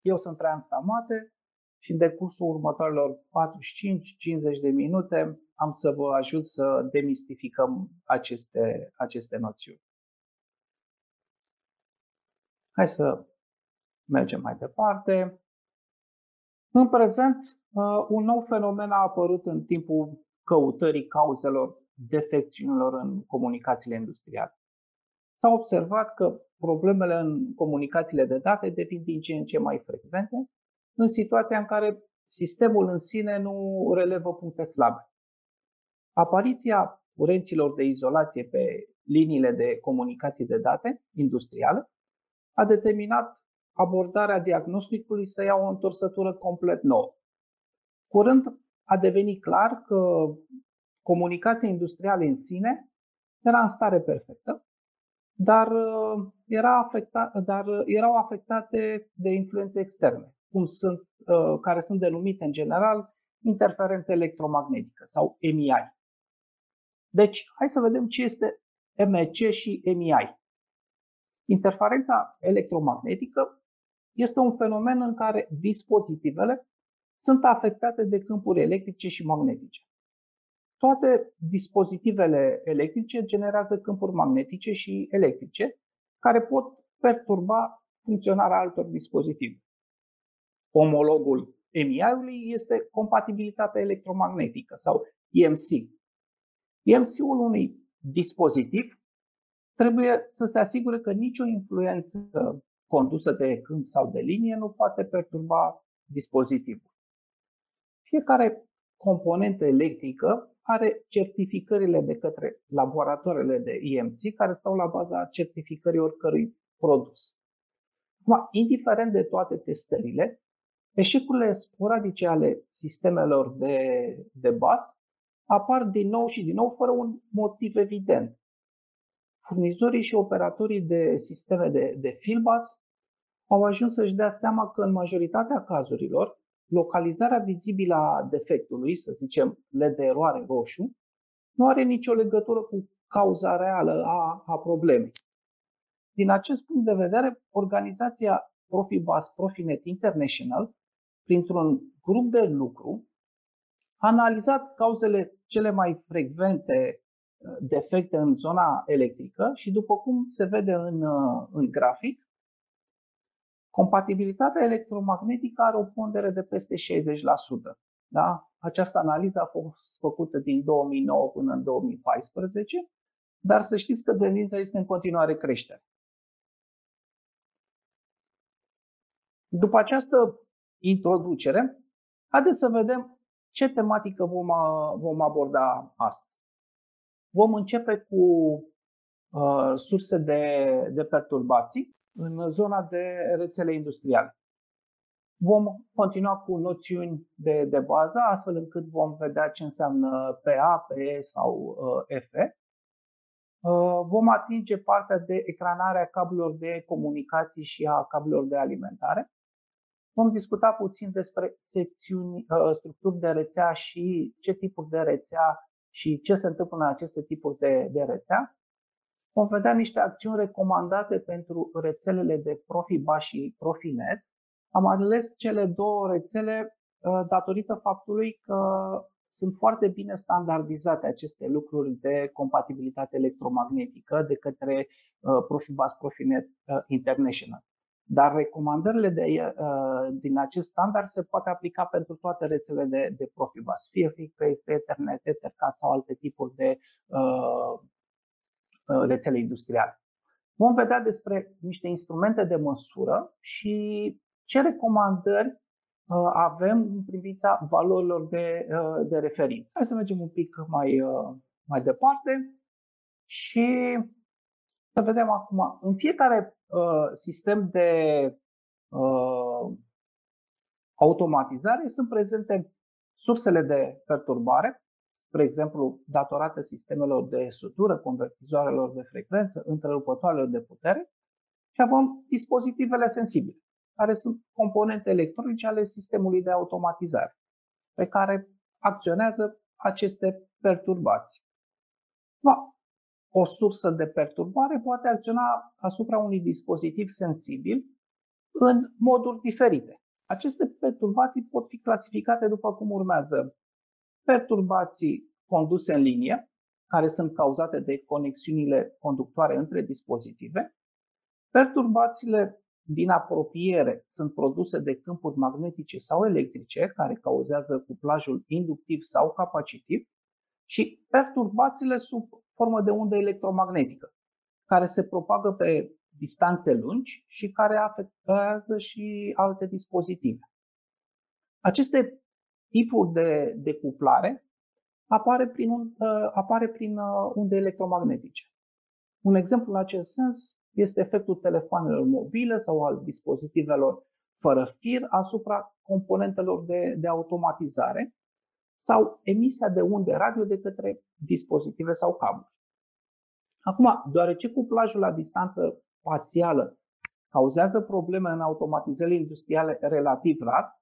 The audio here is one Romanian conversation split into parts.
Eu sunt Traian Stamate și în decursul următorilor 45-50 de minute am să vă ajut să demistificăm aceste, aceste noțiuni. Hai să mergem mai departe. În prezent, uh, un nou fenomen a apărut în timpul căutării cauzelor defecțiunilor în comunicațiile industriale. S-a observat că problemele în comunicațiile de date devin din ce în ce mai frecvente în situația în care sistemul în sine nu relevă puncte slabe. Apariția curenților de izolație pe liniile de comunicații de date industrială a determinat abordarea diagnosticului să ia o întorsătură complet nouă. Curând a devenit clar că comunicația industrială în sine era în stare perfectă, dar, uh, era afecta, dar uh, erau afectate de influențe externe, cum sunt, uh, care sunt denumite în general interferență electromagnetică sau MI. Deci, hai să vedem ce este MEC și MI. Interferența electromagnetică este un fenomen în care dispozitivele sunt afectate de câmpuri electrice și magnetice. Toate dispozitivele electrice generează câmpuri magnetice și electrice care pot perturba funcționarea altor dispozitive. Omologul MI-ului este compatibilitatea electromagnetică sau EMC. EMC-ul unui dispozitiv trebuie să se asigure că nicio influență condusă de câmp sau de linie nu poate perturba dispozitivul. Fiecare componentă electrică are certificările de către laboratoarele de IMC care stau la baza certificării oricărui produs. Acum, indiferent de toate testările, eșecurile sporadice ale sistemelor de, de baz apar din nou și din nou fără un motiv evident. Furnizorii și operatorii de sisteme de, de filbas au ajuns să-și dea seama că în majoritatea cazurilor localizarea vizibilă a defectului, să zicem LED de eroare roșu, nu are nicio legătură cu cauza reală a, a problemei. Din acest punct de vedere, organizația Profibus Profinet International, printr-un grup de lucru, a analizat cauzele cele mai frecvente uh, defecte în zona electrică și, după cum se vede în, uh, în grafic, Compatibilitatea electromagnetică are o pondere de peste 60%. Da? Această analiză a fost făcută din 2009 până în 2014, dar să știți că tendința este în continuare creștere. După această introducere, haideți să vedem ce tematică vom, vom aborda astăzi. Vom începe cu uh, surse de, de perturbații, în zona de rețele industriale. Vom continua cu noțiuni de, de bază, astfel încât vom vedea ce înseamnă PA, PE sau uh, FE. Uh, vom atinge partea de ecranare a cablurilor de comunicații și a cablurilor de alimentare. Vom discuta puțin despre secțiuni, uh, structuri de rețea și ce tipuri de rețea și ce se întâmplă în aceste tipuri de, de rețea vom vedea niște acțiuni recomandate pentru rețelele de Profibas și Profinet. Am ales cele două rețele uh, datorită faptului că sunt foarte bine standardizate aceste lucruri de compatibilitate electromagnetică de către uh, Profibas Profinet uh, International. Dar recomandările de, din acest standard se poate aplica pentru toate rețelele de, de Profibus, fie fie Ethernet, Ethercat sau alte tipuri de uh, Uh, rețele industriale. Vom vedea despre niște instrumente de măsură și ce recomandări uh, avem în privința valorilor de, uh, de referință. Hai să mergem un pic mai, mai departe și să vedem acum. În fiecare sistem de automatizare sunt prezente sursele de perturbare spre exemplu, datorate sistemelor de sutură, convertizoarelor de frecvență, întrerupătoarelor de putere și avem dispozitivele sensibile, care sunt componente electronice ale sistemului de automatizare, pe care acționează aceste perturbații. Va, o sursă de perturbare poate acționa asupra unui dispozitiv sensibil în moduri diferite. Aceste perturbații pot fi clasificate după cum urmează. Perturbații conduse în linie, care sunt cauzate de conexiunile conductoare între dispozitive. Perturbațiile din apropiere sunt produse de câmpuri magnetice sau electrice care cauzează cuplajul inductiv sau capacitiv și perturbațiile sub formă de undă electromagnetică care se propagă pe distanțe lungi și care afectează și alte dispozitive. Aceste tipuri de decuplare apare prin, un, uh, apare prin uh, unde electromagnetice. Un exemplu în acest sens este efectul telefoanelor mobile sau al dispozitivelor fără fir asupra componentelor de, de automatizare sau emisia de unde radio de către dispozitive sau cabluri. Acum, deoarece cuplajul la distanță spațială cauzează probleme în automatizările industriale relativ rar,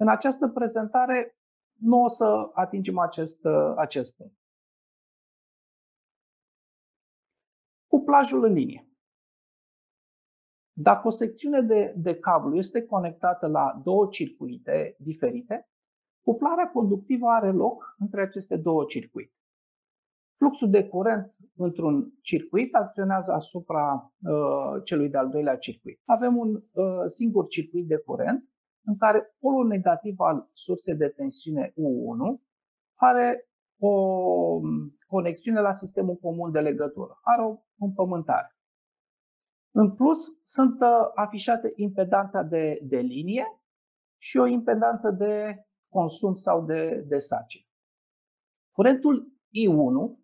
în această prezentare nu o să atingem acest, acest punct. Cuplajul în linie. Dacă o secțiune de, de cablu este conectată la două circuite diferite, cuplarea conductivă are loc între aceste două circuite. Fluxul de curent într-un circuit acționează asupra uh, celui de-al doilea circuit. Avem un uh, singur circuit de curent în care polul negativ al sursei de tensiune U1 are o um, conexiune la sistemul comun de legătură, are o împământare. În plus, sunt uh, afișate impedanța de, de linie și o impedanță de consum sau de, de sacină. Curentul I1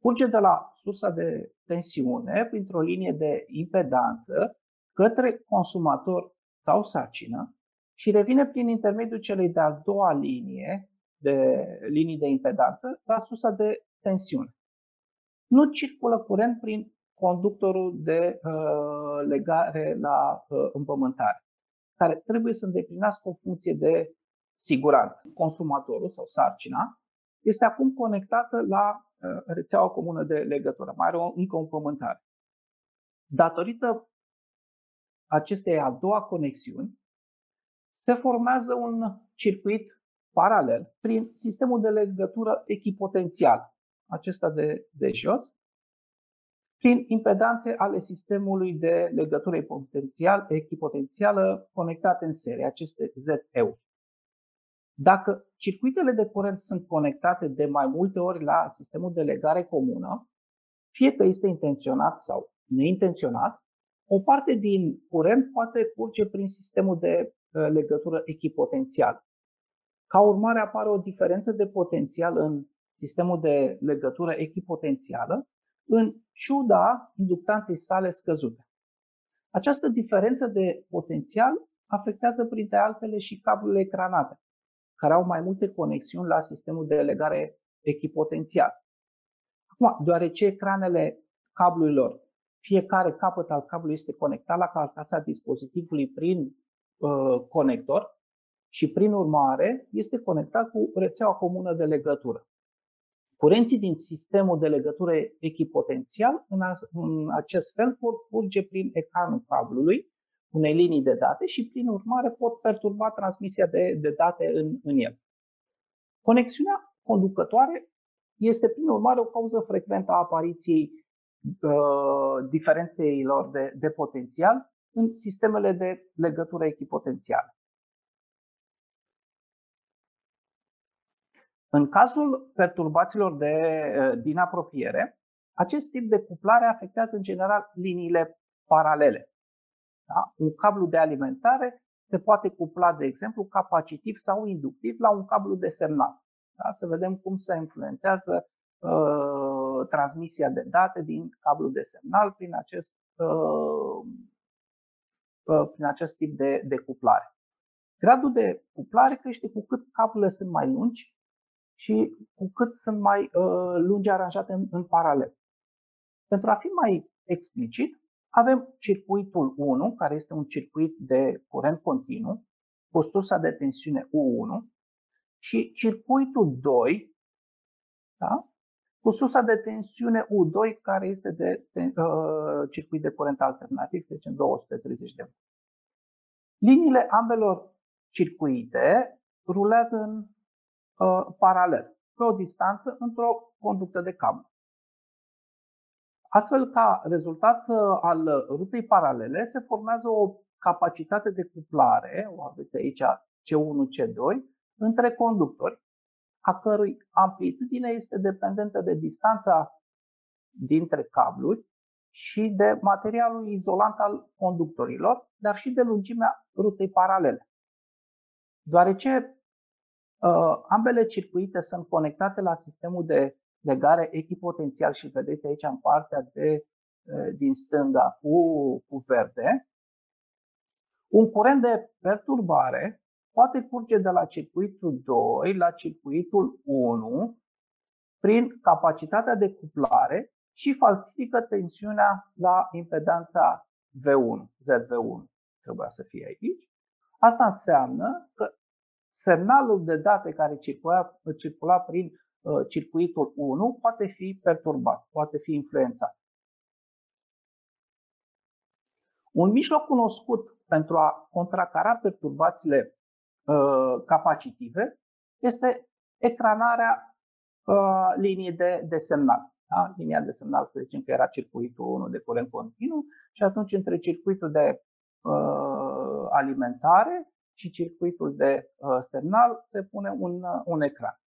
curge de la sursa de tensiune printr-o linie de impedanță către consumator sau sacină și revine prin intermediul celei de-a doua linie de linii de impedanță la sursa de tensiune. Nu circulă curent prin conductorul de uh, legare la uh, împământare, care trebuie să îndeplinească o funcție de siguranță. Consumatorul sau sarcina este acum conectată la uh, rețeaua comună de legătură, mai are o, încă o împământare. Datorită acestei a doua conexiuni, se formează un circuit paralel prin sistemul de legătură echipotențial, acesta de, de jos, prin impedanțe ale sistemului de legătură echipotențial, echipotențială conectate în serie, aceste ZEU. Dacă circuitele de curent sunt conectate de mai multe ori la sistemul de legare comună, fie că este intenționat sau neintenționat, o parte din curent poate curge prin sistemul de uh, legătură echipotențial. Ca urmare apare o diferență de potențial în sistemul de legătură echipotențială, în ciuda inductanței sale scăzute. Această diferență de potențial afectează printre altele și cablurile ecranate, care au mai multe conexiuni la sistemul de legare echipotențial. Acum, deoarece ecranele cablurilor, fiecare capăt al cablului este conectat la carcasa dispozitivului prin uh, conector și prin urmare este conectat cu rețeaua comună de legătură. Curenții din sistemul de legătură echipotențial în, în acest fel pot curge prin ecranul cablului unei linii de date și prin urmare pot perturba transmisia de, de date în, în el. Conexiunea conducătoare este prin urmare o cauză frecventă a apariției uh, diferențeilor de, de potențial în sistemele de legătură echipotențială. În cazul perturbațiilor de, uh, din apropiere, acest tip de cuplare afectează în general liniile paralele. Da? Un cablu de alimentare se poate cupla, de exemplu, capacitiv sau inductiv la un cablu de semnal. Da? Să vedem cum se influențează uh, transmisia de date din cablu de semnal prin acest, uh, uh, prin acest tip de, de cuplare. Gradul de cuplare crește cu cât cablurile sunt mai lungi și cu cât sunt mai uh, lungi aranjate în, în paralel. Pentru a fi mai explicit, avem circuitul 1, care este un circuit de curent continuu, cu sursa de tensiune U1, și circuitul 2, da? Cu sursa de tensiune U2, care este de uh, circuit de curent alternativ, deci în 230 de volt. Liniile ambelor circuite rulează în uh, paralel, pe o distanță, într-o conductă de cablu. Astfel, ca rezultat uh, al rutei paralele, se formează o capacitate de cuplare, o aveți aici C1, C2, între conductori, a cărui amplitudine este dependentă de distanța dintre cabluri și de materialul izolant al conductorilor, dar și de lungimea rutei paralele. Deoarece uh, ambele circuite sunt conectate la sistemul de legare echipotențial și vedeți aici în partea de, uh, din stânga cu, cu verde, un curent de perturbare poate curge de la circuitul 2 la circuitul 1 prin capacitatea de cuplare și falsifică tensiunea la impedanța V1, ZV1 trebuia să fie aici. Asta înseamnă că semnalul de date care circula, circula prin uh, circuitul 1 poate fi perturbat, poate fi influențat. Un mijloc cunoscut pentru a contracara perturbațiile uh, capacitive este ecranarea uh, liniei de, de semnal. Da? Linia de semnal, să zicem că era circuitul 1 de curent continuu și atunci între circuitul de uh, alimentare și circuitul de uh, semnal se pune un, uh, un ecran.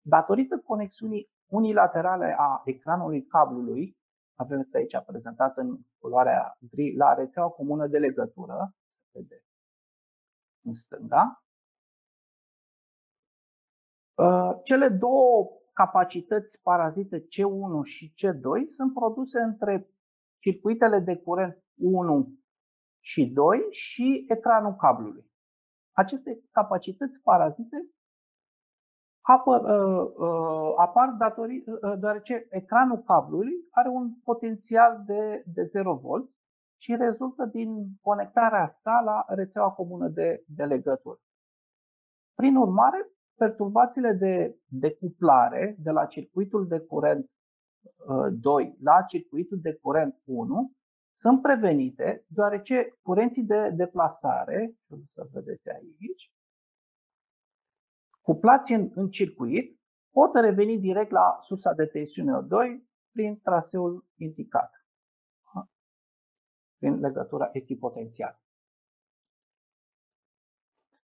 Datorită conexiunii unilaterale a ecranului cablului, avem aici prezentat în culoarea gri, la rețeaua comună de legătură, vede în stânga, uh, cele două capacități parazite C1 și C2 sunt produse între circuitele de curent 1 și 2 și ecranul cablului. Aceste capacități parazite apar, uh, uh, apar datori, uh, deoarece ecranul cablului are un potențial de, de 0 V și rezultă din conectarea sa la rețeaua comună de, de legături. Prin urmare, perturbațiile de decuplare de la circuitul de curent 2 uh, la circuitul de curent 1 sunt prevenite deoarece curenții de deplasare, să vedeți aici, cuplați în, în circuit, pot reveni direct la sursa de tensiune O2 prin traseul indicat, prin legătura echipotențială.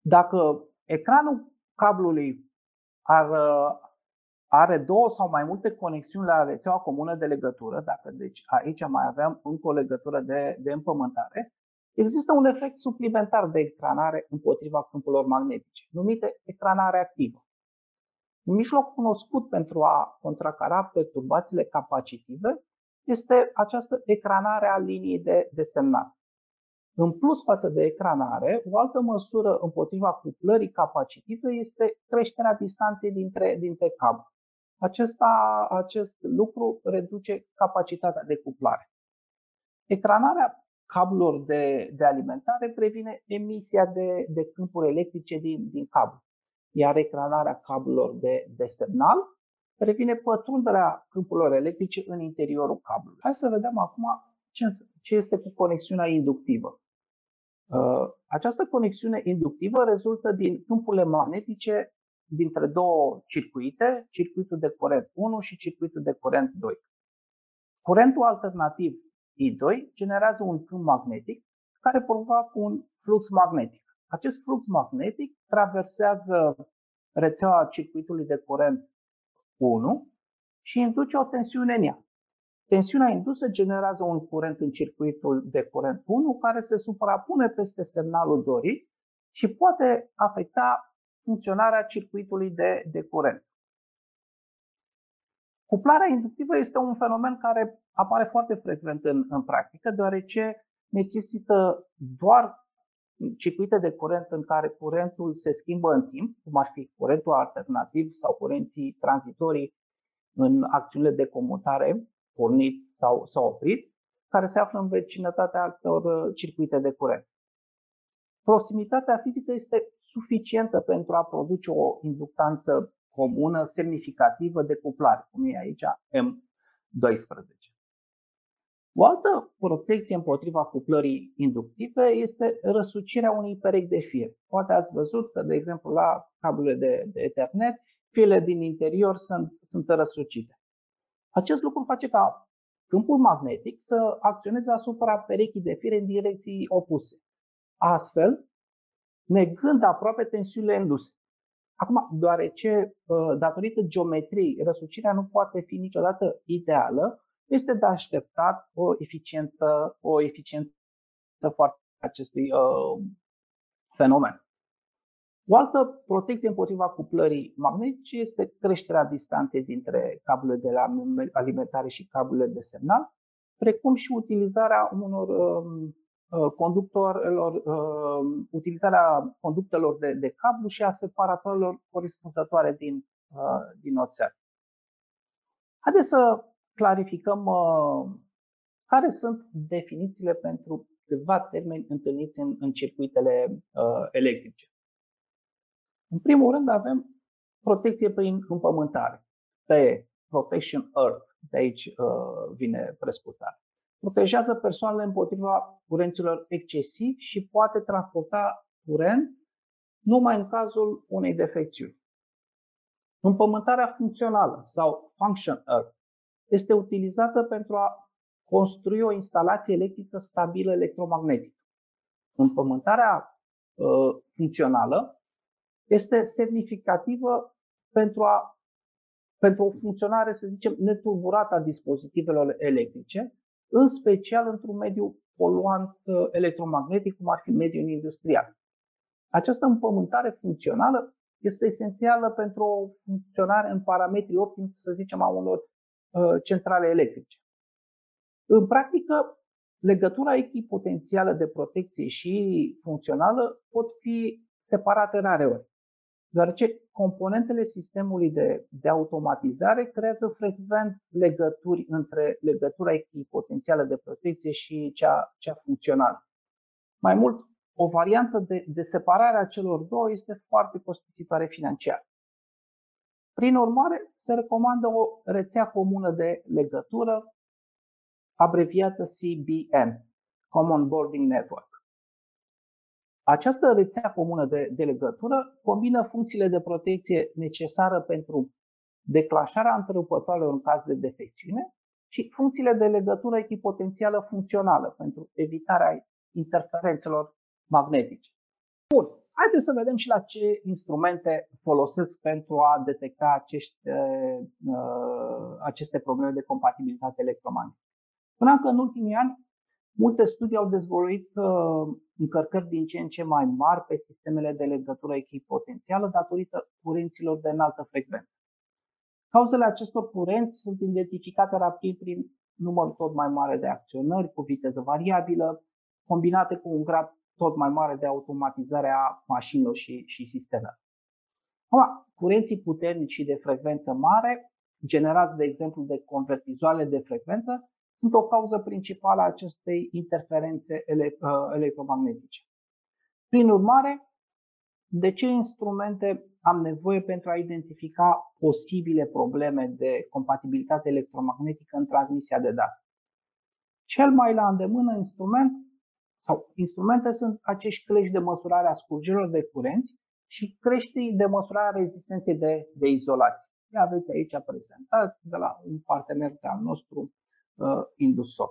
Dacă ecranul cablului ar, are două sau mai multe conexiuni la rețeaua comună de legătură, dacă deci aici mai aveam încă o legătură de, de împământare, există un efect suplimentar de ecranare împotriva câmpurilor magnetice, numite ecranare activă. Un mijloc cunoscut pentru a contracara perturbațiile capacitive este această ecranare a liniei de, de semnal. În plus față de ecranare, o altă măsură împotriva cuplării capacitive este creșterea distanței dintre, dintre cablu. Acesta, acest lucru reduce capacitatea de cuplare. Ecranarea cablurilor de, de alimentare previne emisia de, de câmpuri electrice din, din cablu, iar ecranarea cablurilor de, de semnal previne pătrunderea câmpurilor electrice în interiorul cablului. Hai să vedem acum ce, ce este cu conexiunea inductivă. Uh, această conexiune inductivă rezultă din câmpurile magnetice dintre două circuite, circuitul de curent 1 și circuitul de curent 2. Curentul alternativ I2 generează un câmp magnetic care provoacă un flux magnetic. Acest flux magnetic traversează rețeaua circuitului de curent 1 și induce o tensiune în ea. Tensiunea indusă generează un curent în circuitul de curent 1 care se suprapune peste semnalul dorit și poate afecta funcționarea circuitului de, de curent. Cuplarea inductivă este un fenomen care apare foarte frecvent în, în practică, deoarece necesită doar circuite de curent în care curentul se schimbă în timp, cum ar fi curentul alternativ sau curenții tranzitorii în acțiunile de comutare, pornit sau, sau oprit, care se află în vecinătatea altor uh, circuite de curent. Proximitatea fizică este suficientă pentru a produce o inductanță comună semnificativă de cuplare, cum e aici M12. O altă protecție împotriva cuplării inductive este răsucirea unei perechi de fir. Poate ați văzut că, de exemplu, la cablurile de, de Ethernet, firele din interior sunt, sunt răsucite. Acest lucru face ca câmpul magnetic să acționeze asupra perechii de fire în direcții opuse. Astfel, negând aproape tensiunile induse. Acum, deoarece, uh, datorită geometriei, răsucirea nu poate fi niciodată ideală, este de așteptat o eficiență, o eficiență foarte acestui uh, fenomen. O altă protecție împotriva cuplării magnetice este creșterea distanței dintre cablurile de alimentare și cablurile de semnal, precum și utilizarea unor uh, Uh, conductorilor, uh, utilizarea conductelor de, de cablu și a separatorilor corespunzătoare din, uh, din oțean. Haideți să clarificăm care sunt definițiile pentru câțiva termeni întâlniți în, în circuitele electrice. În primul rând avem protecție prin împământare, pe Protection Earth, de aici vine prescurtarea protejează persoanele împotriva curenților excesivi și poate transporta curent numai în cazul unei defecțiuni. Împământarea funcțională sau function earth este utilizată pentru a construi o instalație electrică stabilă electromagnetică. Împământarea uh, funcțională este semnificativă pentru, a, pentru o funcționare, să zicem, netulburată a dispozitivelor electrice, în special într-un mediu poluant uh, electromagnetic, cum ar fi mediul industrial. Această împământare funcțională este esențială pentru o funcționare în parametri optimi, să zicem, a unor uh, centrale electrice. În practică, legătura echipotențială de protecție și funcțională pot fi separate rareori deoarece componentele sistemului de, de automatizare creează frecvent legături între legătura potențială de protecție și cea, cea funcțională. Mai mult, o variantă de, de separare a celor două este foarte costisitoare financiar. Prin urmare, se recomandă o rețea comună de legătură, abreviată CBN, Common Boarding Network. Această rețea comună de, de legătură combină funcțiile de protecție necesară pentru declanșarea întrerupătoarelor în caz de defecțiune și funcțiile de legătură echipotențială funcțională pentru evitarea interferențelor magnetice. Bun, haideți să vedem și la ce instrumente folosesc pentru a detecta aceste, uh, aceste probleme de compatibilitate electromagnetică. Până încă în ultimii ani, Multe studii au dezvoluit uh, încărcări din ce în ce mai mari pe sistemele de legătură echipotențială datorită curenților de înaltă frecvență. Cauzele acestor curenți sunt identificate rapid prin număr tot mai mare de acționări cu viteză variabilă, combinate cu un grad tot mai mare de automatizare a mașinilor și, și sistemelor. Acum, curenții puternici și de frecvență mare, generați de exemplu de convertizoare de frecvență, sunt o cauză principală a acestei interferențe uh, electromagnetice. Prin urmare, de ce instrumente am nevoie pentru a identifica posibile probleme de compatibilitate electromagnetică în transmisia de date? Cel mai la îndemână instrument sau instrumente sunt acești clești de măsurare a scurgerilor de curenți și creștii de măsurare a rezistenței de, de izolație. Le aveți aici prezentat de la un partener al nostru, uh, indusor.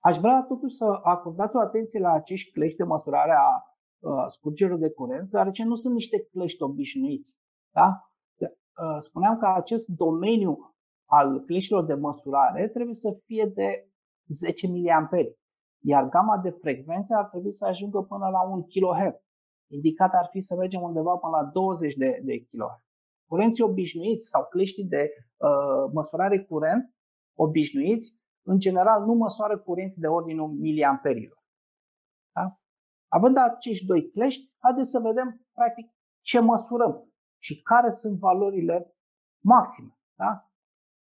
Aș vrea totuși să acordați o atenție la acești clești de măsurare a uh, scurgerilor de curent, deoarece nu sunt niște clești obișnuiți. Da? Uh, spuneam că acest domeniu al cleștilor de măsurare trebuie să fie de 10 mA, iar gama de frecvențe ar trebui să ajungă până la 1 kHz. Indicat ar fi să mergem undeva până la 20 de, de kHz. Curenții obișnuiți sau cleștii de uh, măsurare curent obișnuiți, în general nu măsoară curenți de ordinul miliamperilor. Da? Având acești doi clești, haideți să vedem practic ce măsurăm și care sunt valorile maxime. Da?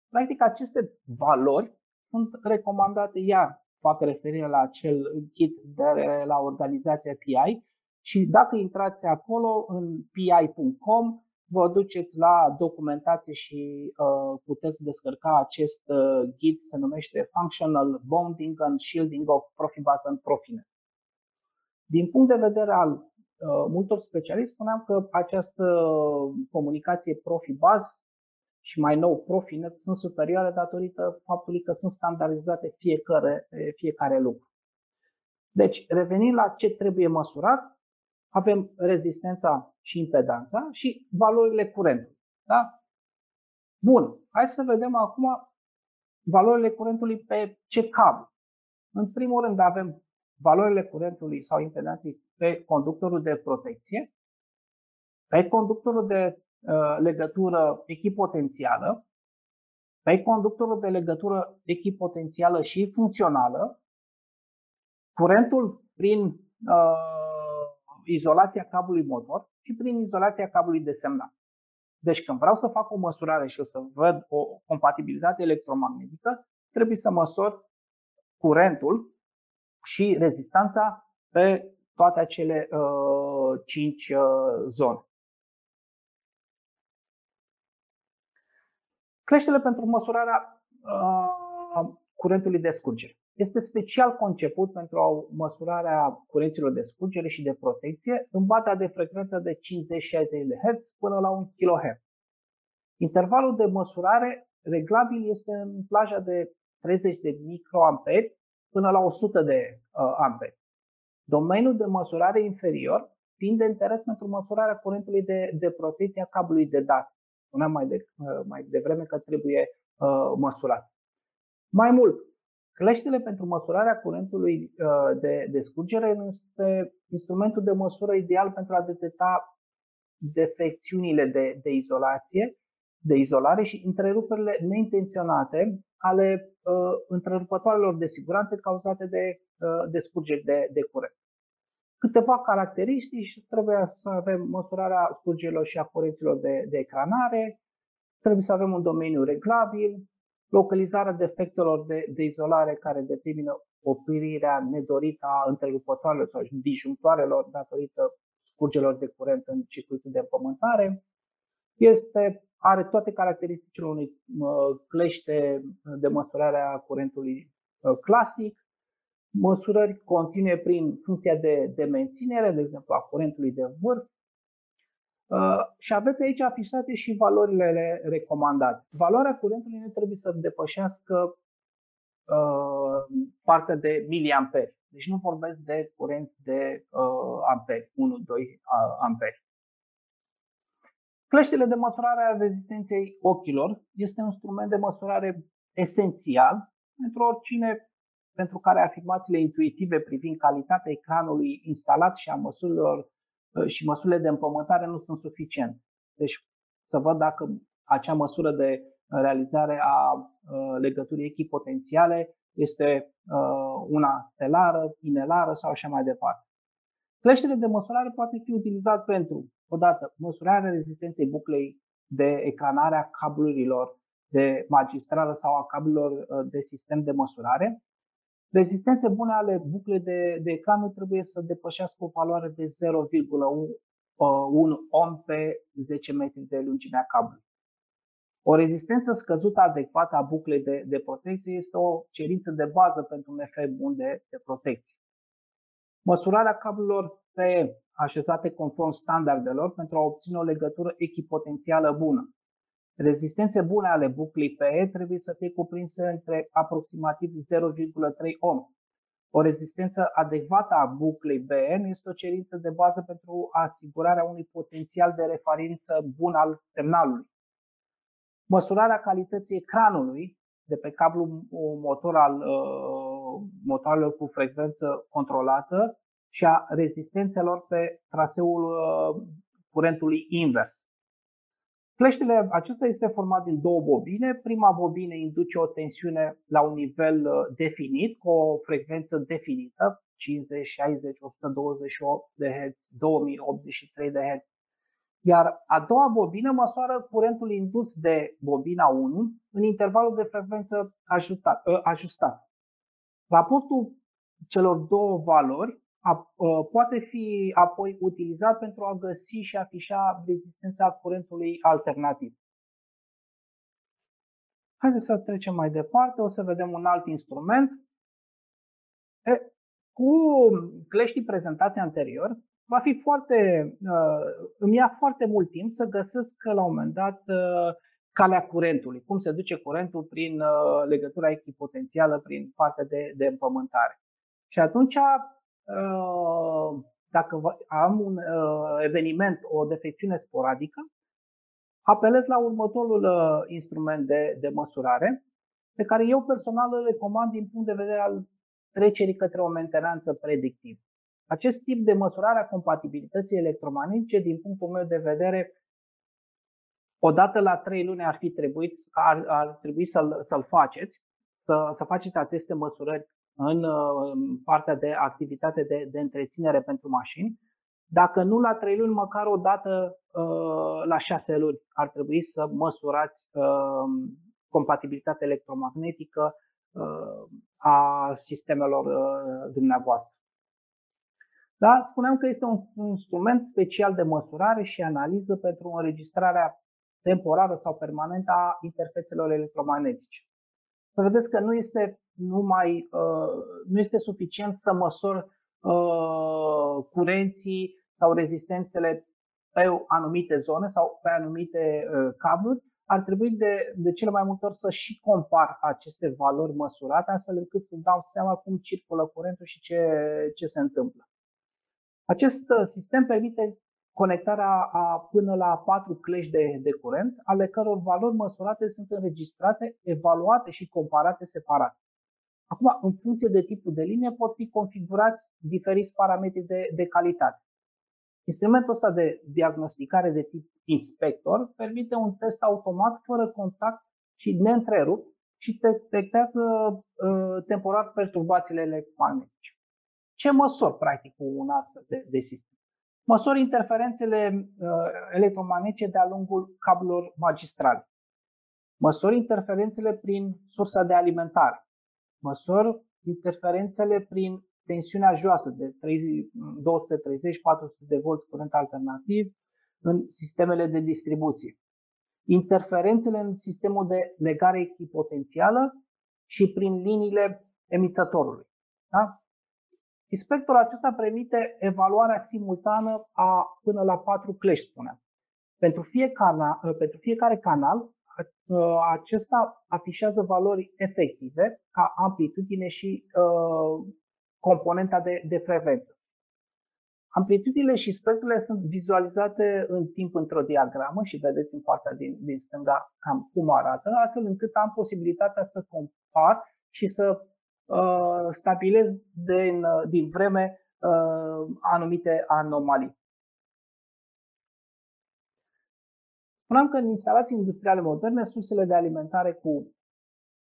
Practic aceste valori sunt recomandate iar fac referire la acel kit de la organizația PI și dacă intrați acolo în pi.com vă duceți la documentație și uh, puteți descărca acest uh, ghid, se numește Functional Bonding and Shielding of Profibus and Profinet. Din punct de vedere al uh, multor specialiști, spuneam că această comunicație Profibus și mai nou Profinet sunt superioare datorită faptului că sunt standardizate fiecare, fiecare lucru. Deci, revenind la ce trebuie măsurat, avem rezistența și impedanța și valorile curentului. Da? Bun, hai să vedem acum valorile curentului pe ce cablu. În primul rând avem valorile curentului sau impedanței pe conductorul de protecție, pe conductorul de uh, legătură echipotențială, pe conductorul de legătură echipotențială și funcțională, curentul prin uh, izolația cablului motor și prin izolația cablului de semnal. Deci când vreau să fac o măsurare și o să văd o compatibilitate electromagnetică, trebuie să măsor curentul și rezistanța pe toate acele uh, 5 uh, zone. Creștele pentru măsurarea uh, curentului de scurgere. Este special conceput pentru măsurarea curenților de scurgere și de protecție în bata de frecvență de 50-60 de Hz până la 1 kHz. Intervalul de măsurare reglabil este în plaja de 30 de microamperi până la 100 de uh, amperi. Domeniul de măsurare inferior fiind de interes pentru măsurarea curentului de, de protecție a cablului de date. Spuneam mai, de, uh, mai devreme că trebuie uh, măsurat. Mai mult, Cleștele pentru măsurarea curentului uh, de, de scurgere este instrumentul de măsură ideal pentru a detecta defecțiunile de, de izolație, de izolare și întreruperile neintenționate ale uh, întrerupătoarelor de siguranță cauzate de, uh, de scurgeri de, de curent. Câteva caracteristici, trebuie să avem măsurarea scurgerilor și a curenților de, de ecranare, trebuie să avem un domeniu reglabil, localizarea defectelor de, de izolare care determină oprirea nedorită a întrerupătoarelor sau disjunctoarelor datorită scurgelor de curent în circuitul de împământare. Este, are toate caracteristicile unui uh, clește de măsurare a curentului uh, clasic, măsurări continue prin funcția de, de menținere, de exemplu a curentului de vârf, Uh, și aveți aici afișate și valorile recomandate. Valoarea curentului nu trebuie să depășească uh, partea de miliamperi. Deci nu vorbesc de curent de uh, amperi, 1-2 uh, amperi. Cleștile de măsurare a rezistenței ochilor este un instrument de măsurare esențial pentru oricine pentru care afirmațiile intuitive privind calitatea ecranului instalat și a măsurilor Uh, și măsurile de împământare nu sunt suficiente. Deci să văd dacă acea măsură de realizare a uh, legăturii echipotențiale este uh, una stelară, inelară sau așa mai departe. Creștere de măsurare poate fi utilizat pentru, odată, măsurarea rezistenței buclei de ecranare a cablurilor de magistrală sau a cablurilor de sistem de măsurare, Rezistențe bune ale buclei de, de ecran nu trebuie să depășească o valoare de 0,1 ohm pe 10 metri de lungimea cablului. O rezistență scăzută adecvată a buclei de, de protecție este o cerință de bază pentru un efect bun de, de protecție. Măsurarea cablurilor PE așezate conform standardelor pentru a obține o legătură echipotențială bună. Rezistențe bune ale buclii PE trebuie să fie cuprinse între aproximativ 0,3 ohm. O rezistență adecvată a buclei BN este o cerință de bază pentru asigurarea unui potențial de referință bun al semnalului. Măsurarea calității ecranului de pe cablu motor al uh, motoarelor cu frecvență controlată și a rezistențelor pe traseul uh, curentului invers. Fleștele acesta este format din două bobine. Prima bobină induce o tensiune la un nivel uh, definit, cu o frecvență definită, 50, 60, 128 de Hz, 2083 de Hz. Iar a doua bobină măsoară curentul indus de bobina 1 în intervalul de frecvență ajustat. Uh, ajustat. Raportul celor două valori a, uh, poate fi apoi utilizat pentru a găsi și afișa rezistența curentului alternativ. Haideți să trecem mai departe, o să vedem un alt instrument. E, cu cleștii prezentații anterior, va fi foarte, uh, îmi ia foarte mult timp să găsesc la un moment dat uh, calea curentului, cum se duce curentul prin uh, legătura echipotențială, prin partea de, de împământare. Și atunci, uh, dacă am un uh, eveniment, o defecțiune sporadică, apelez la următorul uh, instrument de, de măsurare, pe care eu personal îl recomand din punct de vedere al trecerii către o mentenanță predictivă. Acest tip de măsurare a compatibilității electromagnetice, din punctul meu de vedere, odată la trei luni ar fi trebuit, ar, ar trebui să-l, să-l faceți, să, să faceți aceste măsurări în, în partea de activitate de, de întreținere pentru mașini. Dacă nu la trei luni, măcar o dată uh, la șase luni ar trebui să măsurați uh, compatibilitatea electromagnetică uh, a sistemelor dumneavoastră. Da? Spuneam că este un instrument special de măsurare și analiză pentru înregistrarea temporară sau permanentă a interfețelor electromagnetice. Să vedeți că nu este, numai, uh, nu este suficient să măsor uh, curenții sau rezistențele pe anumite zone sau pe anumite uh, cabluri, ar trebui de, de cele mai multe ori să și compar aceste valori măsurate, astfel încât să dau seama cum circulă curentul și ce, ce se întâmplă. Acest uh, sistem permite conectarea a până la patru clești de, de curent, ale căror valori măsurate sunt înregistrate, evaluate și comparate separat. Acum, în funcție de tipul de linie, pot fi configurați diferiți parametri de, de calitate. Instrumentul ăsta de diagnosticare de tip inspector permite un test automat fără contact și neîntrerupt și detectează uh, temporar perturbațiile electromagnetice. Ce măsori, practic, cu un astfel de, de sistem? Măsori interferențele uh, electromagnetice de-a lungul cablurilor magistrale. Măsori interferențele prin sursa de alimentare. Măsori interferențele prin tensiunea joasă de 230-400 de volți curent alternativ în sistemele de distribuție. Interferențele în sistemul de legare echipotențială și prin liniile emițătorului. Da? Inspectorul acesta permite evaluarea simultană a până la patru clești, spuneam. Pentru fiecare, pentru fiecare canal, acesta afișează valori efective ca amplitudine și uh, componenta de, de frecvență. Amplitudile și spectrele sunt vizualizate în timp într-o diagramă și vedeți în partea din, din stânga cam cum arată, astfel încât am posibilitatea să compar și să uh, stabilez din, uh, din vreme uh, anumite anomalii. Spuneam că în instalații industriale moderne, sursele de alimentare cu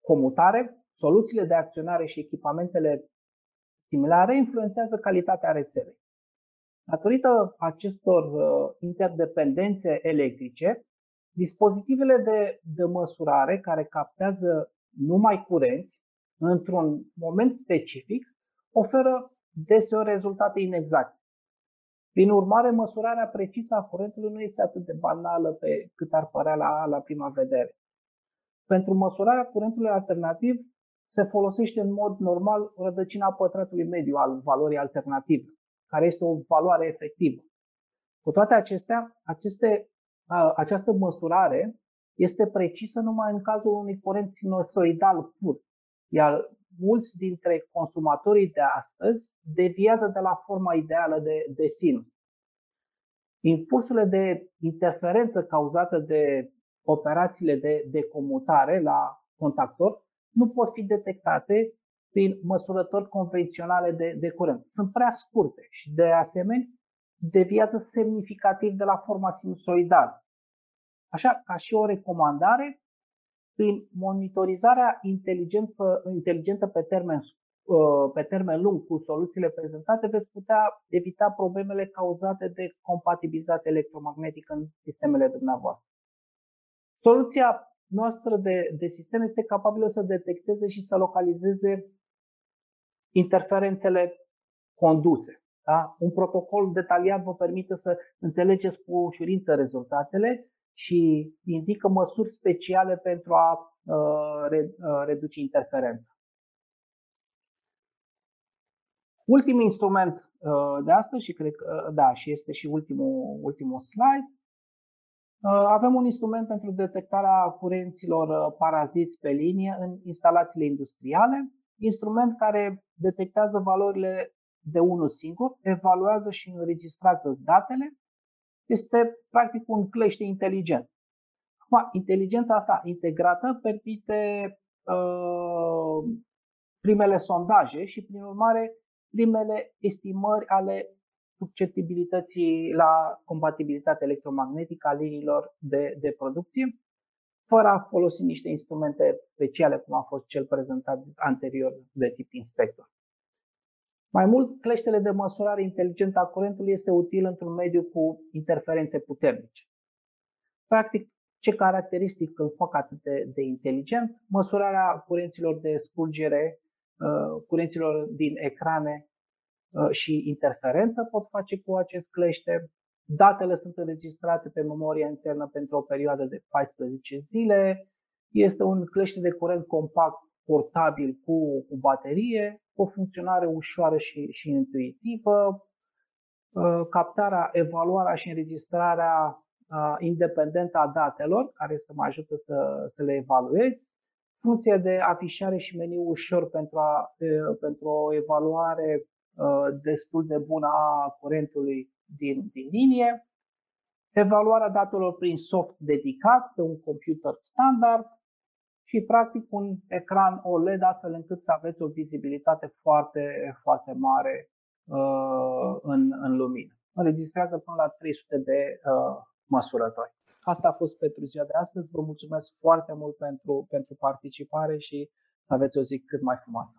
comutare, soluțiile de acționare și echipamentele similare influențează calitatea rețelei. Datorită acestor uh, interdependențe electrice, dispozitivele de, de măsurare care captează numai curenți într-un moment specific oferă deseori rezultate inexacte. Prin urmare, măsurarea precisă a curentului nu este atât de banală pe cât ar părea la, la prima vedere. Pentru măsurarea curentului alternativ se folosește în mod normal rădăcina pătratului mediu al valorii alternative, care este o valoare efectivă. Cu toate acestea, aceste, această măsurare este precisă numai în cazul unui curent sinusoidal pur, iar mulți dintre consumatorii de astăzi deviază de la forma ideală de, de sinus. Impulsurile de interferență cauzate de operațiile de, de comutare la contactor nu pot fi detectate prin măsurători convenționale de, de curent. Sunt prea scurte și de asemenea deviază semnificativ de la forma sinusoidală. Așa ca și o recomandare, prin monitorizarea inteligentă, inteligentă pe termen, uh, pe termen lung cu soluțiile prezentate, veți putea evita problemele cauzate de compatibilitate electromagnetică în sistemele dumneavoastră. Soluția noastră de, de sistem este capabilă să detecteze și să localizeze interferențele conduse. Da? Un protocol detaliat vă permite să înțelegeți cu ușurință rezultatele și indică măsuri speciale pentru a uh, uh, reduce interferența. Ultimul instrument uh, de astăzi și cred că da, și este și ultimul, ultimul slide. Avem un instrument pentru detectarea curenților paraziți pe linie în instalațiile industriale, instrument care detectează valorile de unul singur, evaluează și înregistrează datele, este practic un clește inteligent. Acum, inteligența asta integrată permite uh, primele sondaje și, prin urmare, primele estimări ale susceptibilității la compatibilitate electromagnetică a liniilor de, de producție, fără a folosi niște instrumente speciale, cum a fost cel prezentat anterior de tip inspector. Mai mult, cleștele de măsurare inteligentă a curentului este util într-un mediu cu interferențe puternice. Practic, ce caracteristic îl fac atât de, de inteligent? Măsurarea curenților de scurgere, uh, curenților din ecrane uh, și interferență pot face cu acest clește. Datele sunt înregistrate pe memoria internă pentru o perioadă de 14 zile. Este un clește de curent compact, portabil cu, cu baterie, o funcționare ușoară și, și intuitivă, uh, captarea, evaluarea și înregistrarea uh, independentă a datelor, care să mă ajută să, să le evaluez, funcție de afișare și meniu ușor pentru, a, uh, pentru o evaluare destul de bună a curentului din, din linie, evaluarea datelor prin soft dedicat pe un computer standard, și practic un ecran OLED astfel încât să aveți o vizibilitate foarte, foarte mare uh, în, în lumină. Înregistrează până la 300 de uh, măsurători. Asta a fost pentru ziua de astăzi. Vă mulțumesc foarte mult pentru, pentru participare și aveți o zi cât mai frumoasă.